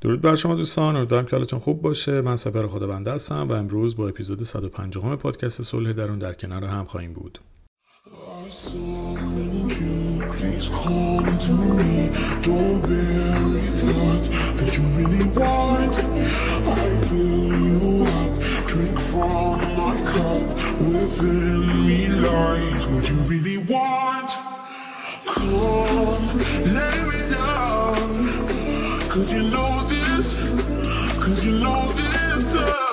درود بر شما دوستان امیدوارم که حالتون خوب باشه. من سپر خداونده هستم و امروز با اپیزود 150 پادکست صلح درون در کنار هم خواهیم بود. Cause you know this, cause you know this. Uh,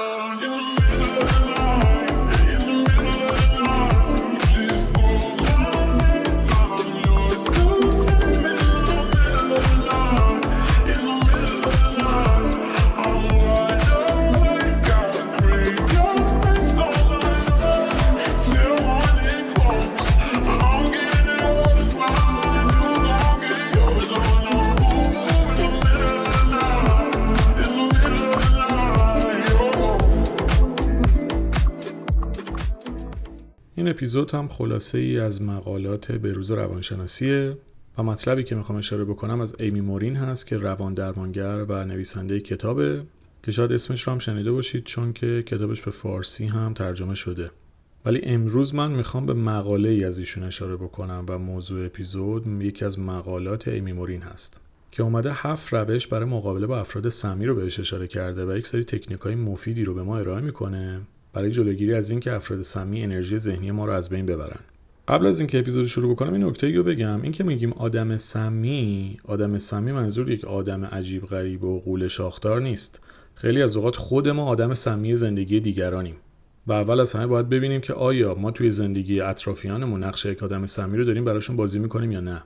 اپیزود هم خلاصه ای از مقالات بروز روانشناسیه و مطلبی که می‌خوام اشاره بکنم از ایمی مورین هست که روان درمانگر و نویسنده کتابه که شاید اسمش رو هم شنیده باشید چون که کتابش به فارسی هم ترجمه شده. ولی امروز من می‌خوام به مقاله ای از ایشون اشاره بکنم و موضوع اپیزود یکی از مقالات ایمی مورین هست که اومده هفت روش برای مقابله با افراد سمی رو بهش اشاره کرده و یک سری تکنیک های مفیدی رو به ما ارائه می‌کنه. برای جلوگیری از اینکه افراد سمی انرژی ذهنی ما رو از بین ببرن. قبل از اینکه اپیزود شروع بکنم این نکته رو بگم. اینکه میگیم آدم سمی آدم سمی منظور یک آدم عجیب غریب و قول شاختار نیست. خیلی از اوقات خود ما آدم سمی زندگی دیگرانیم. و اول از همه باید ببینیم که آیا ما توی زندگی اطرافیانمون نقش یک آدم سمی رو داریم براشون بازی می‌کنیم یا نه.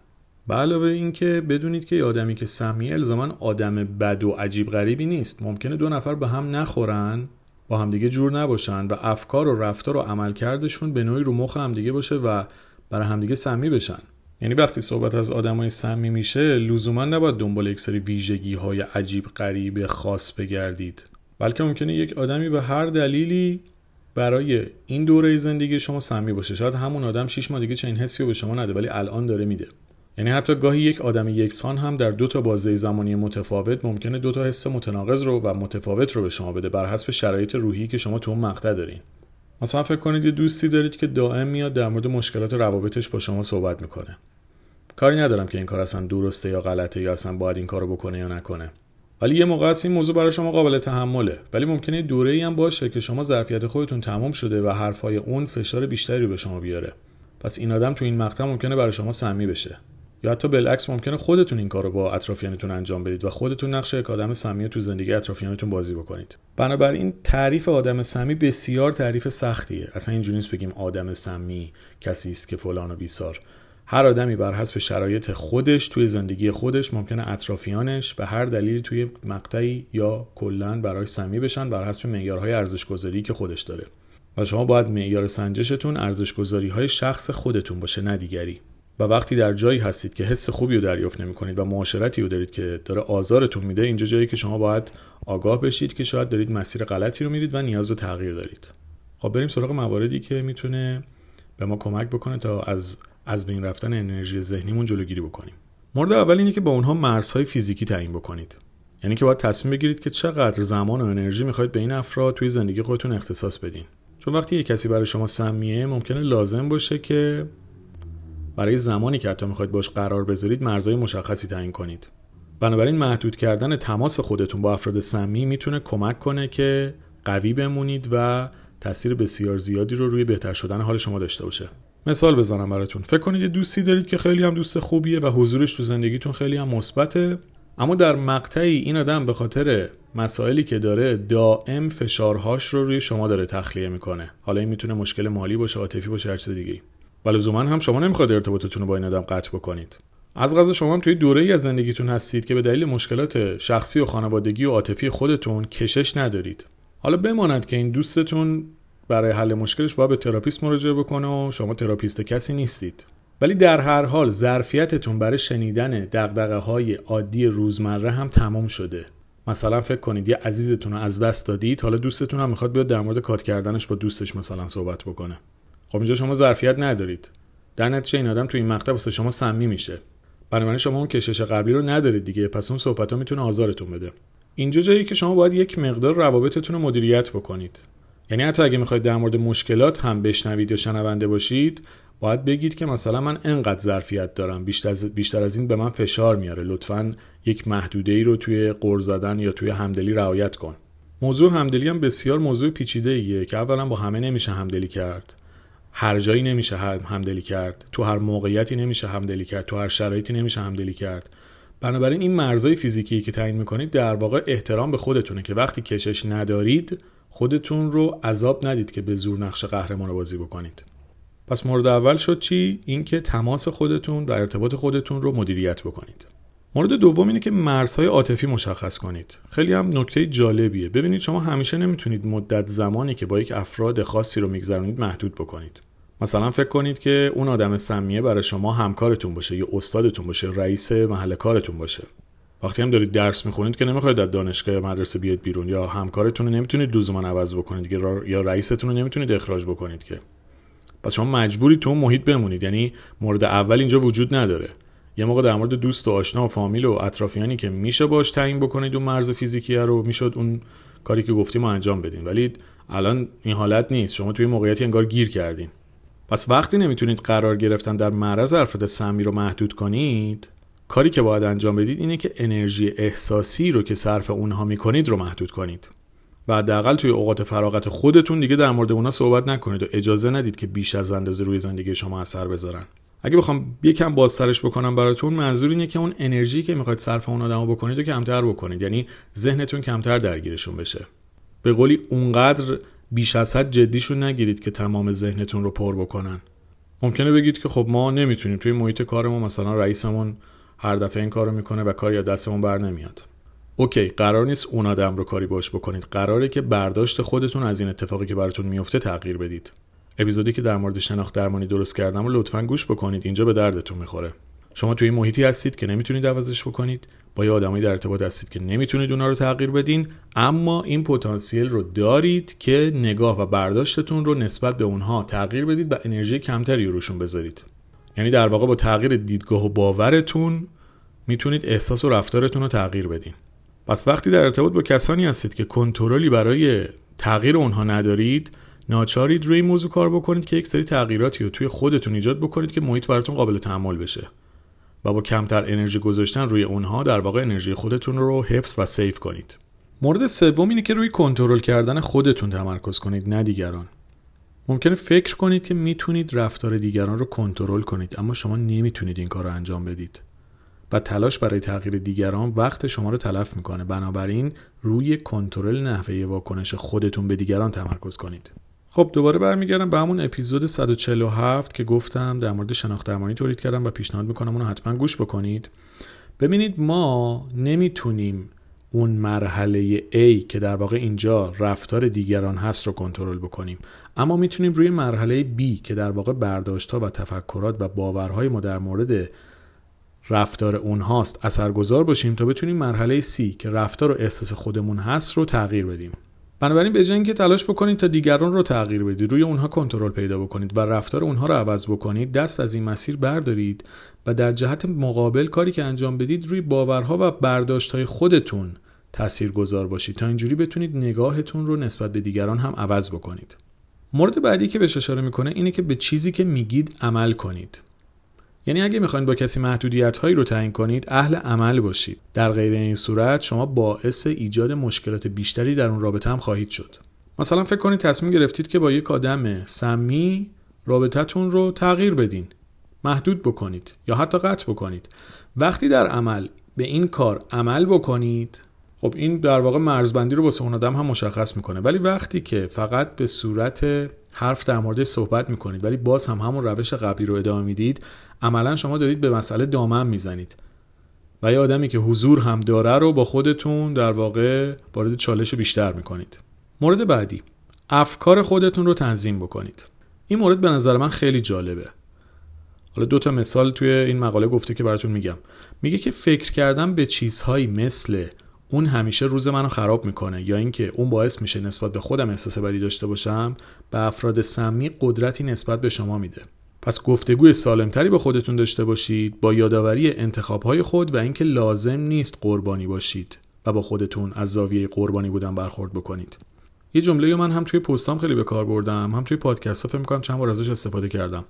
به علاوه اینکه بدونید که آدمی که سمی الزاما آدم بد و عجیب غریبی نیست. ممکنه دو نفر به هم نخورن. با همدیگه جور نباشن و افکار و رفتار و عملکردشون به نوعی رو مخ همدیگه باشه و برای همدیگه سمی بشن. یعنی وقتی صحبت از آدمای سمی میشه لزوما نباید دنبال یک سری ویژگی های عجیب غریب خاص بگردید. بلکه ممکنه یک آدمی به هر دلیلی برای این دوره زندگی شما سمی باشه. شاید همون آدم 6 ماه دیگه چنین حسی رو به شما نده ولی الان داره میده. یعنی حتی گاهی یک آدم یکسان هم در دو تا بازه زمانی متفاوت ممکنه دو تا حس متناقض رو و متفاوت رو به شما بده بر حسب شرایط روحی که شما تو اون مقطع دارین. مثلا فکر کنید یه دوستی دارید که دائم میاد در مورد مشکلات روابطش با شما صحبت می‌کنه. کاری ندارم که این کار اصلا درسته یا غلطه یا اصلا باید این کارو بکنه یا نکنه. ولی یه موقع است این موضوع برای شما قابل تحمله. ولی ممکنه دوره ای هم باشه که شما ظرفیت خودتون تمام شده و حرفای اون فشار بیشتری به شما بیاره. پس این آدم تو این مقطع ممکنه برای شما سمی بشه. یا حتی بالعکس ممکنه خودتون این کار رو با اطرافیانتون انجام بدید و خودتون نقش یک آدم سمی تو زندگی اطرافیانتون بازی بکنید. بنابراین تعریف آدم سمی بسیار تعریف سختیه. اصلا اینجوری نیست بگیم آدم سمی کسی است که فلان و بیسار. هر آدمی بر حسب شرایط خودش توی زندگی خودش ممکنه اطرافیانش به هر دلیلی توی مقطعی یا کلا برای سمی بشن بر حسب معیارهای ارزش‌گذاری که خودش داره. و شما باید معیار سنجشتون ارزش‌گذاری های شخص خودتون باشه نه دیگری. و وقتی در جایی هستید که حس خوبی رو دریافت نمی‌کنید و معاشرتی رو دارید که داره آزارتون میده اینجا جایی که شما باید آگاه بشید که شاید دارید مسیر غلطی رو میرید و نیاز به تغییر دارید. خب بریم سراغ مواردی که می‌تونه به ما کمک بکنه تا از از بین رفتن انرژی ذهنیمون جلوگیری بکنیم. مورد اول اینه که با اونها مرزهای فیزیکی تعیین بکنید. یعنی که باید تصمیم بگیرید که چقدر زمان و انرژی می‌خواید به این افراد توی زندگی خودتون اختصاص بدین. چون وقتی یک کسی برای شما سمیه ممکنه لازم باشه که برای زمانی که حتی می‌خواید باش قرار بذارید مرزهای مشخصی تعیین کنید. بنابراین محدود کردن تماس خودتون با افراد سمی می‌تونه کمک کنه که قوی بمونید و تاثیر بسیار زیادی رو روی بهتر شدن حال شما داشته باشه. مثال بزنم براتون. فکر کنید یه دوستی دارید که خیلی هم دوست خوبیه و حضورش تو زندگیتون خیلی هم مثبته. اما در مقطعی این آدم به خاطر مسائلی که داره دائم فشارهاش رو روی شما داره تخلیه می‌کنه. حالا این می‌تونه مشکل مالی باشه عاطفی باشه هر چیز دیگه و لزوما هم شما نمی‌خواد ارتباطتون رو با این آدم قطع بکنید. از غذا شما هم توی دوره ای از زندگیتون هستید که به دلیل مشکلات شخصی و خانوادگی و عاطفی خودتون کشش ندارید. حالا بماند که این دوستتون برای حل مشکلش باید به تراپیست مراجعه بکنه و شما تراپیست کسی نیستید. ولی در هر حال ظرفیتتون برای شنیدن دغدغه های عادی روزمره هم تمام شده. مثلا فکر کنید یه عزیزتون رو از دست دادید حالا دوستتون هم می‌خواد بیاد در مورد کات کردنش با دوستش مثلا صحبت بکنه. خب اینجا شما ظرفیت ندارید. در نتیجه این آدم تو این مقطع واسه شما سمی میشه. بنابراین شما اون کشش قبلی رو ندارید دیگه. پس اون صحبت ها می‌تونه آزارتون بده. اینجا جایی که شما باید یک مقدار روابطتون رو مدیریت بکنید. یعنی حتی اگه می‌خواید در مورد مشکلات هم بشنوید یا شنونده باشید باید بگید که مثلا من انقدر ظرفیت دارم. بیشتر از, بیشتر از این به من فشار میاره. لطفا یک محدوده ای رو توی قر زدن یا توی همدلی رعایت کن. موضوع همدلی هم بسیار موضوع پیچیده ایه که اولا با همه نمیشه همدلی کرد. هر جایی نمیشه همدلی کرد. تو هر موقعیتی نمیشه همدلی کرد. تو هر شرایطی نمیشه همدلی کرد. بنابراین این مرزای فیزیکی که تعیین می‌کنید در واقع احترام به خودتونه که وقتی کشش ندارید خودتون رو عذاب ندید که به زور نقش قهرمان رو بازی بکنید. پس مورد اول شد چی؟ اینکه تماس خودتون و ارتباط خودتون رو مدیریت بکنید. مورد دوم اینه که مرزهای عاطفی مشخص کنید. خیلی هم نکته جالبیه. ببینید شما همیشه نمی‌تونید مدت زمانی که با یک افراد خاصی رو میگذرونید محدود بکنید. مثلا فکر کنید که اون آدم سمیه برای شما همکارتون باشه یا استادتون باشه رئیس محل کارتون باشه. وقتی هم دارید درس می‌خونید که نمی‌خواید از دانشگاه یا مدرسه بیاد بیرون یا همکارتون رو نمی‌تونید لزوما عوض بکنید یا رئیستون رو نمی‌تونید اخراج بکنید که. پس شما مجبوری تو محیط بمونید. یعنی مورد اول اینجا وجود نداره. یه موقع در مورد دوست و آشنا و فامیل و اطرافیانی که میشه باش تعیین بکنید اون مرز فیزیکی رو می‌شد اون کاری که گفتیم انجام بدین. ولی الان این حالت نیست. شما توی موقعیتی انگار گیر کردین. پس وقتی نمی‌تونید قرار گرفتن در معرض افراد سمی رو محدود کنید کاری که باید انجام بدید اینه که انرژی احساسی رو که صرف اونها می‌کنید رو محدود کنید. و حداقل توی اوقات فراغت خودتون دیگه در مورد اونا صحبت نکنید و اجازه ندید که بیش از اندازه روی زندگی شما اثر بذارن. اگه بخوام یکم بازترش بکنم براتون منظور اینه که اون انرژی که می‌خواید صرف اون آدمو بکنید و کمتر بکنید. یعنی ذهنتون کمتر درگیرشون بشه. به قولی اونقدر بیش از حد جدیشون نگیرید که تمام ذهنتون رو پر بکنن. ممکنه بگید که خب ما نمی‌تونیم. توی محیط کارمون مثلا رئیسمون هر دفعه این کارو می‌کنه و کاری از دستمون بر نمیاد. اوکی قرار نیست اون آدم رو کاری باش بکنید. قراره که برداشت خودتون از این اتفاقی که براتون میفته تغییر بدید. اپیزودی که در مورد شناخت درمانی درست کردم و لطفا گوش بکنید. اینجا به دردتون می‌خوره. شما توی محیطی هستید که نمی‌تونید عوضش بکنید. با یه آدمایی در ارتباط هستید که نمی‌تونید اونا رو تغییر بدین. اما این پتانسیل رو دارید که نگاه و برداشتتون رو نسبت به اونها تغییر بدید و انرژی کمتری روشون بذارید. یعنی در واقع با تغییر دیدگاه و باورتون می‌تونید احساس و رفتارتون رو تغییر بدین. پس وقتی در ارتباط با کسانی هستید که کنترلی برای تغییر اونها ندارید ناچارید روی این موضوع کار بکنید که یک سری تغییراتی رو توی خودتون ایجاد بکنید که محیط براتون قابل تحمل بشه. و با کمتر انرژی گذاشتن روی اونها در واقع انرژی خودتون رو حفظ و سیف کنید. مورد سوم اینه که روی کنترل کردن خودتون تمرکز کنید نه دیگران. ممکنه فکر کنید که می‌تونید رفتار دیگران رو کنترل کنید اما شما نمی‌تونید این کار رو انجام بدید. و تلاش برای تغییر دیگران وقت شما رو تلف می‌کنه. بنابراین روی کنترل نحوه واکنش خودتون به دیگران تمرکز کنید. خب دوباره برمیگردم به همون اپیزود 147 که گفتم در مورد شناخت درمانی تولید کردم و پیشنهاد می‌کنم اونو حتما گوش بکنید. ببینید ما نمی‌تونیم اون مرحله A که در واقع اینجا رفتار دیگران هست رو کنترل بکنیم. اما می‌تونیم روی مرحله B که در واقع برداشت و تفکرات و باورهای ما در مورد رفتار اونهاست اثرگذار باشیم تا بتونیم مرحله C که رفتار و احساس خودمون هست رو تغییر بدیم. بنابراین به جای که تلاش بکنید تا دیگران رو تغییر بدید روی اونها کنترل پیدا بکنید و رفتار اونها رو عوض بکنید دست از این مسیر بردارید و در جهت مقابل کاری که انجام بدید روی باورها و برداشتهای خودتون تأثیر گذار باشید تا اینجوری بتونید نگاهتون رو نسبت به دیگران هم عوض بکنید. مورد بعدی که بهش اشاره می‌کنه اینه که به چیزی که میگید عمل کنید. یعنی اگه می‌خواین با کسی محدودیت هایی رو تعیین کنید اهل عمل باشید. در غیر این صورت شما باعث ایجاد مشکلات بیشتری در اون رابطه هم خواهید شد. مثلا فکر کنید تصمیم گرفتید که با یک آدم سمی رابطتون رو تغییر بدین. محدود بکنید یا حتی قطع بکنید. وقتی در عمل به این کار عمل بکنید خب این در واقع مرزبندی رو با اون آدم هم مشخص می‌کنه. ولی وقتی که فقط به صورت حرف در مورد صحبت می‌کنید ولی باز هم همون روش قبلی رو ادامه می‌دید عملا شما دارید به مسئله دامن می‌زنید. و یه آدمی که حضور هم داره رو با خودتون در واقع وارد چالش بیشتر می‌کنید. مورد بعدی افکار خودتون رو تنظیم بکنید. این مورد به نظر من خیلی جالبه. حالا دو تا مثال توی این مقاله گفته که براتون میگم. میگه که فکر کردن به چیزهایی مثل اون همیشه روز منو خراب می‌کنه یا اینکه اون باعث میشه نسبت به خودم احساس بدی داشته باشم به افراد سمی قدرتی نسبت به شما میده. پس گفتگوی سالمتری با خودتون داشته باشید با یادآوری انتخابهای خود و اینکه لازم نیست قربانی باشید و با خودتون از زاویه قربانی بودن برخورد بکنید. یه جمله من هم توی پستام خیلی به کار بردم هم توی پادکست ها فکر می‌کنم چند بار ازش استفاده کردم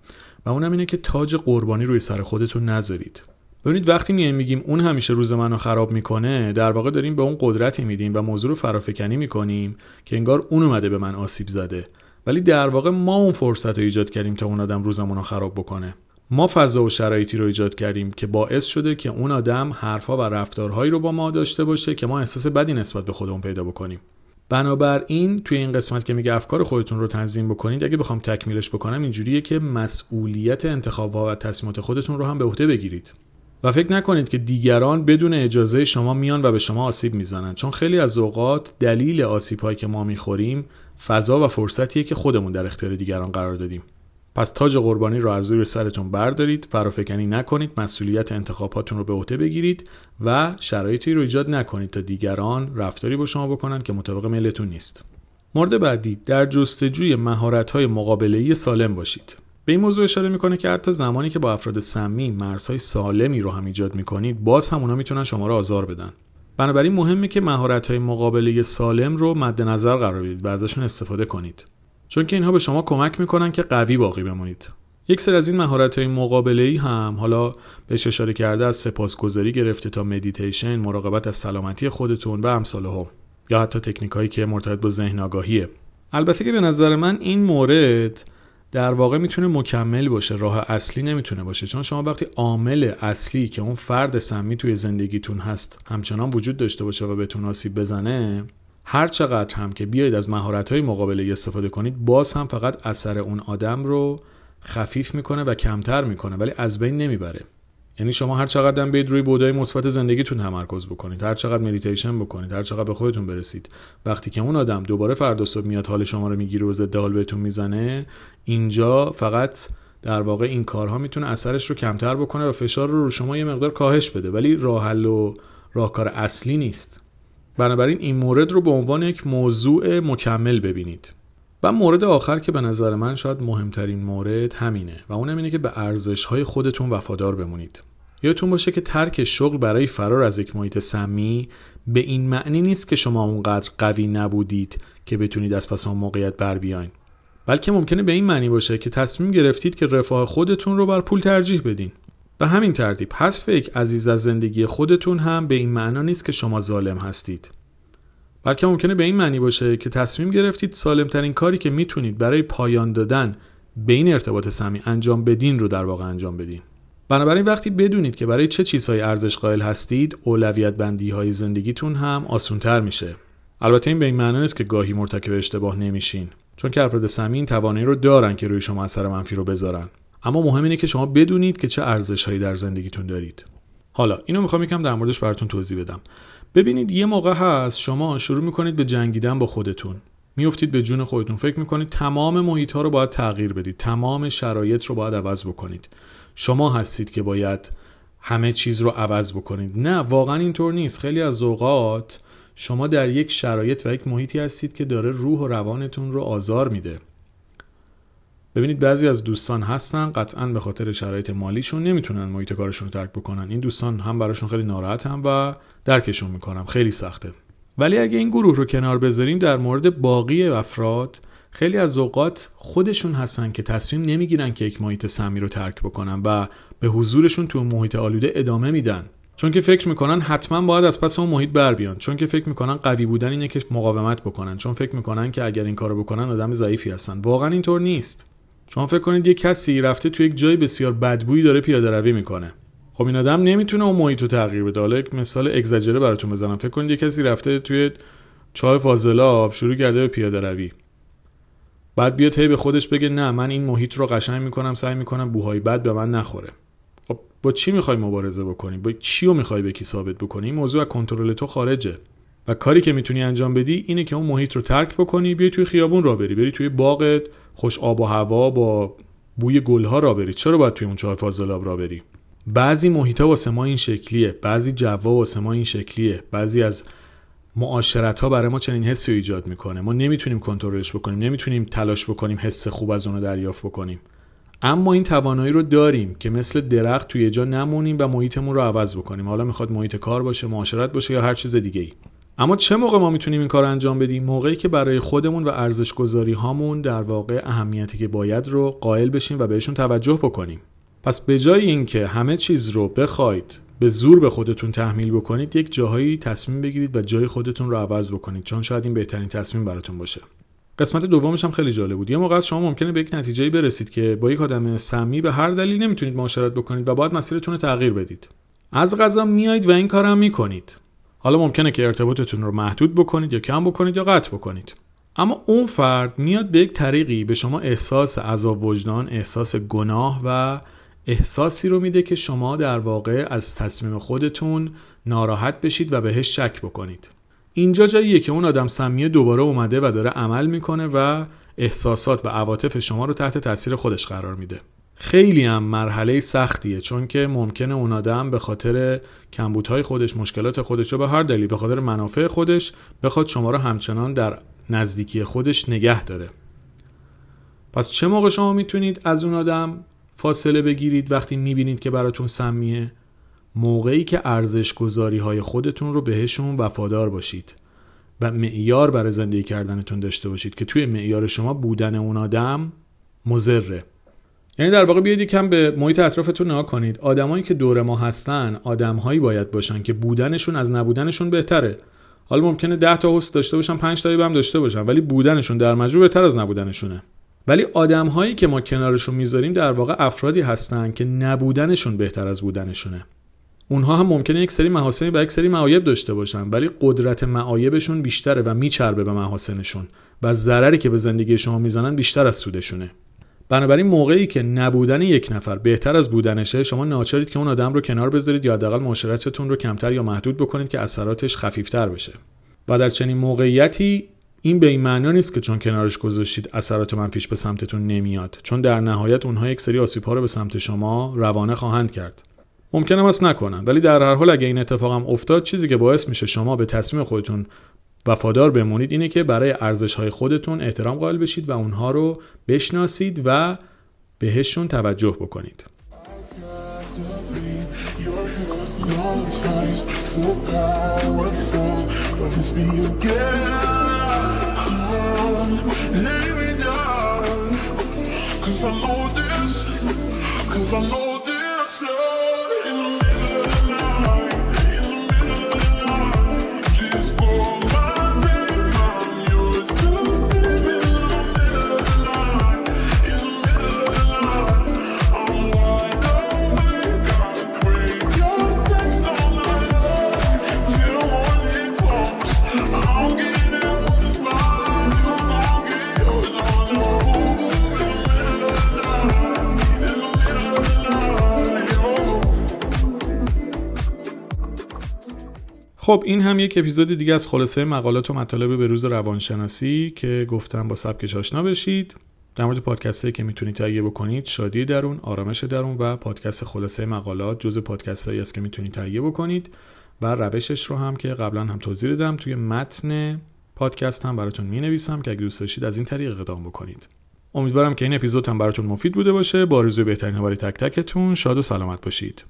و اونم اینه که تاج قربانی روی سر خودتون نذارید. ببینید وقتی میایم میگیم اون همیشه روز منو خراب می‌کنه در واقع داریم به اون قدرتی میدیم و موضوع رو فرافکنی می‌کنیم که انگار اون اومده به من آسیب زده. ولی در واقع ما اون فرصت رو ایجاد کردیم تا اون آدم روزمون رو خراب بکنه. ما فضا و شرایطی رو ایجاد کردیم که باعث شده که اون آدم حرفها و رفتارهایی رو با ما داشته باشه که ما احساس بدی نسبت به خودمون پیدا بکنیم. بنابراین توی این قسمت که میگه افکار خودتون رو تنظیم بکنید اگه بخوام تکمیلش بکنم اینجوریه که مسئولیت انتخاب و تصمیمات خودتون رو هم به عهده بگیرید. و فکر نکنید که دیگران بدون اجازه شما میان و به شما آسیب می‌زنن چون خیلی از اوقات دلیل آسیب که ما می‌خوریم فضا و فرصتیه که خودمون در اختیار دیگران قرار دادیم. پس تاج قربانی رو از روی سرتون بردارید فرافکنی نکنید مسئولیت انتخاباتون رو به عهده بگیرید و شرایطی رو ایجاد نکنید تا دیگران رفتاری با شما بکنن که مطابق میلتون نیست. مورد بعدی در جستجوی مهارت‌های مقابله‌ای سالم باشید. به این موضوع اشاره می‌کنه که حتی زمانی که با افراد سمی مرزهای سالمی رو هم ایجاد می‌کنید باز هم اونا می‌تونن شما رو آزار بدن. بنابراین مهمه که مهارت مقابله سالم رو مد نظر قرار بدید و ازشون استفاده کنید. چون که اینها به شما کمک می‌کنن که قوی باقی بمونید. یک سر از این مهارت های مقابله ای هم حالا بهش اشاره کرده از سپاسگزاری گرفته تا مدیتیشن مراقبت از سلامتی خودتون و امثال هم یا حتی تکنیک هایی که مرتبط با ذهن آگاهیه. البته که به نظر من این مورد در واقع می‌تونه مکمل باشه راه اصلی نمی‌تونه باشه. چون شما وقتی عامل اصلی که اون فرد سمی توی زندگیتون هست همچنان وجود داشته باشه و بهتون آسیب بزنه هر چقدر هم که بیاید از مهارت های مقابله استفاده کنید باز هم فقط اثر اون آدم رو خفیف می‌کنه و کمتر می‌کنه ولی از بین نمی‌بره. یعنی شما هر چقدر بیاید روی بودای مثبت زندگیتون تمرکز بکنید هر چقدر مدیتیشن بکنید هر چقدر به خودتون برسید. وقتی که اون آدم دوباره فردا صبح میاد حال شما رو می‌گیره و ضد حال بهتون می‌زنه اینجا فقط در واقع این کارها می‌تونه اثرش رو کمتر بکنه و فشار رو رو شما یه مقدار کاهش بده. ولی راه حل و راهکار اصلی نیست. بنابراین این مورد رو به عنوان یک موضوع مکمل ببینید. و مورد آخر که به نظر من شاید مهمترین مورد همینه و اونم اینه که به ارزش های خودتون وفادار بمونید. یادتون باشه که ترک شغل برای فرار از یک محیط سمی به این معنی نیست که شما اونقدر قوی نبودید که بتونید از پس آن موقعیت بر بیاین. بلکه ممکنه به این معنی باشه که تصمیم گرفتید که رفاه خودتون رو بر پول ترجیح بدین. به همین ترتیب حذف یک عزیز از زندگی خودتون هم به این معنا نیست که شما ظالم هستید. بلکه ممکنه به این معنی باشه که تصمیم گرفتید سالمترین کاری که می‌تونید برای پایان دادن به این ارتباط سمی انجام بدین رو در واقع انجام بدین. بنابراین وقتی بدونید که برای چه چیزهای ارزش قائل هستید اولویت بندی های زندگیتون هم آسونتر میشه. البته این به این معنی نیست که گاهی مرتکب اشتباه نمیشین چون که افراد سمی توانایی رو دارن که روی شما اثر منفی رو بذارن. اما مهم اینه که شما بدونید که چه ارزش هایی در زندگیتون دارید. حالا اینو می‌خوام یکم در موردش براتون توضیح بدم. ببینید یه موقع هست شما شروع می‌کنید به جنگیدن با خودتون. میفتید به جون خودتون. فکر می‌کنید تمام محیط ها رو باید تغییر بدید. تمام شرایط رو باید عوض بکنید. شما هستید که باید همه چیز رو عوض بکنید. نه واقعا اینطور نیست. خیلی از اوقات شما در یک شرایط و یک محیطی هستید که داره روح و روانتون رو آزار میده. ببینید بعضی از دوستان هستن قطعا به خاطر شرایط مالیشون نمی‌تونن محیط کارشون رو ترک بکنن. این دوستان هم براشون خیلی ناراحت هم و درکشون می‌کنم. خیلی سخته. ولی اگه این گروه رو کنار بذاریم در مورد باقی افراد خیلی از اوقات خودشون هستن که تصمیم نمی‌گیرن که یک محیط سمی رو ترک بکنن و به حضورشون تو محیط آلوده ادامه میدن. چون که فکر می‌کنن حتما باید از پس اون محیط بر بیان. چون که فکر می‌کنن قوی بودن اینه که مقاومت بکنن. چون فکر می‌کنن که اگر این کارو بکنن آدم ضعیفی هستن. واقعا اینطور نیست. شما فکر کنید یه کسی رفته تو یک جای بسیار بدبویی داره پیاده روی می‌کنه. خب این آدم نمی‌تونه اون محیط رو تغییر بده. حالا مثال اگزاجره براتون بزنم. فکر کنید یه کسی رفته توی چای فاضلاب شروع کرده به پیاده روی بعد بیاد هی به خودش بگه نه من این محیط رو قشنگ می‌کنم سعی می‌کنم بوهای بد به من نخوره. خب با چی می‌خوای مبارزه بکنی؟ با چی رو می‌خوای به کی ثابت بکنی؟ موضوع کنترل تو خارجه. و کاری که می‌تونی انجام بدی اینه که اون محیط رو ترک بکنی بیای توی خیابون را بری بری توی باغت خوش آب و هوا با بوی گلها را بری. چرا باید توی اون چاه فاضلاب را بری؟ بعضی محیط ها واسه ما این شکلیه بعضی جوا واسه ما این شکلیه. بعضی از معاشرت ها برای ما چنین حسی ایجاد می‌کنه. ما نمی‌تونیم کنترلش بکنیم نمی‌تونیم تلاش بکنیم حس خوب از اونو دریافت بکنیم. اما این توانایی رو داریم که مثل درخت توی جا نمونیم و محیطمون رو عوض بکنیم. حالا می‌خواد محیط کار باشه معاشرت باشه یا هر چیز دیگه ای اما چه موقع ما می‌تونیم این کار انجام بدیم؟ موقعی که برای خودمون و ارزش گذاری هامون در واقع اهمیتی که باید رو قائل بشیم و بهشون توجه بکنیم. پس به جای اینکه همه چیز رو بخواید به زور به خودتون تحمیل بکنید یک جاهایی تصمیم بگیرید و جای خودتون رو عوض بکنید چون شاید این بهترین تصمیم براتون باشه. قسمت دومش هم خیلی جالب بود. یه موقع از شما ممکنه به یک نتیجه برسید که با یک آدم سمی به هر دلیل نمی‌تونید معاشرت بکنید و باید مسیرتون رو تغییر بدید. از غذا میایید و این کارم می‌کنید. حالا ممکنه که ارتباطتون رو محدود بکنید یا کم بکنید یا قطع بکنید. اما اون فرد میاد به یک طریقی به شما احساس عذاب وجدان احساس گناه و احساسی رو میده که شما در واقع از تصمیم خودتون ناراحت بشید و بهش شک بکنید. اینجا جاییه که اون آدم سمیه دوباره اومده و داره عمل می‌کنه و احساسات و عواطف شما رو تحت تاثیر خودش قرار میده. خیلی هم مرحله سختیه چون که ممکنه اون آدم به خاطر کمبودهای خودش مشکلات خودش رو به هر دلیل به خاطر منافع خودش بخواد شما رو همچنان در نزدیکی خودش نگه داره. پس چه موقع شما می‌تونید از اون آدم فاصله بگیرید وقتی می‌بینید که براتون سمیه؟ موقعی که ارزش گذاری های خودتون رو بهشون وفادار باشید و معیار برای زندگی کردنتون داشته باشید که توی معیار شما بودن اون آدم مزره یعنی در واقع بیاید یکم به محیط اطرافتون نگاه کنید. آدمایی که دور ما هستن آدمهایی باید باشن که بودنشون از نبودنشون بهتره. حالا ممکنه 10 تا هست داشته باشن 5 تا هم داشته باشن ولی بودنشون در مجموع بهتر از نبودنشونه. ولی آدم هایی که ما کنارشون می‌ذاریم در واقع افرادی هستن که نبودنشون بهتر از بودنشونه. اونها هم ممکنه یک سری محاسنی و یک سری معایب داشته باشن ولی قدرت معایبشون بیشتره و میچربه به محاسنشون و ضرری که به زندگی شما می‌زنن بیشتر از سودشونه. بنابراین موقعی که نبودن یک نفر بهتر از بودنشه شما ناچارید که اون آدم رو کنار بذارید یا حداقل معاشرتتون رو کمتر یا محدود بکنید که اثراتش خفیفتر بشه. و در چنین موقعیتی این به این معنا نیست که چون کنارش گذاشتید اثرات منفیش به سمتتون نمیاد چون در نهایت اونها یک سری آسیب رو به سمت شما روانه خواهند کرد. ممکنه است نکنن ولی در هر حال اگه این اتفاق هم افتاد چیزی که باعث میشه شما به تصمیم خودتون وفادار بمونید اینه که برای ارزش های خودتون احترام قائل بشید و اونها رو بشناسید و بهشون توجه بکنید. خب این هم یک اپیزود دیگه از خلاصه مقالات و مطالب به روز روانشناسی که گفتم با سبکش آشنا بشید. در مورد پادکست که می‌تونید تهیه بکنید شادی درون آرامش درون و پادکست خلاصه مقالات جز پادکست هایی است که می‌تونید تهیه بکنید و روشش رو هم که قبلا هم توضیح دادم توی متن پادکست هم براتون می نویسم که اگه دوست داشتید از این طریق اقدام بکنید. امیدوارم که این اپیزود هم براتون مفید بوده باشه. با آرزوی بهترین برای تک تکتون شاد و سلامت باشید.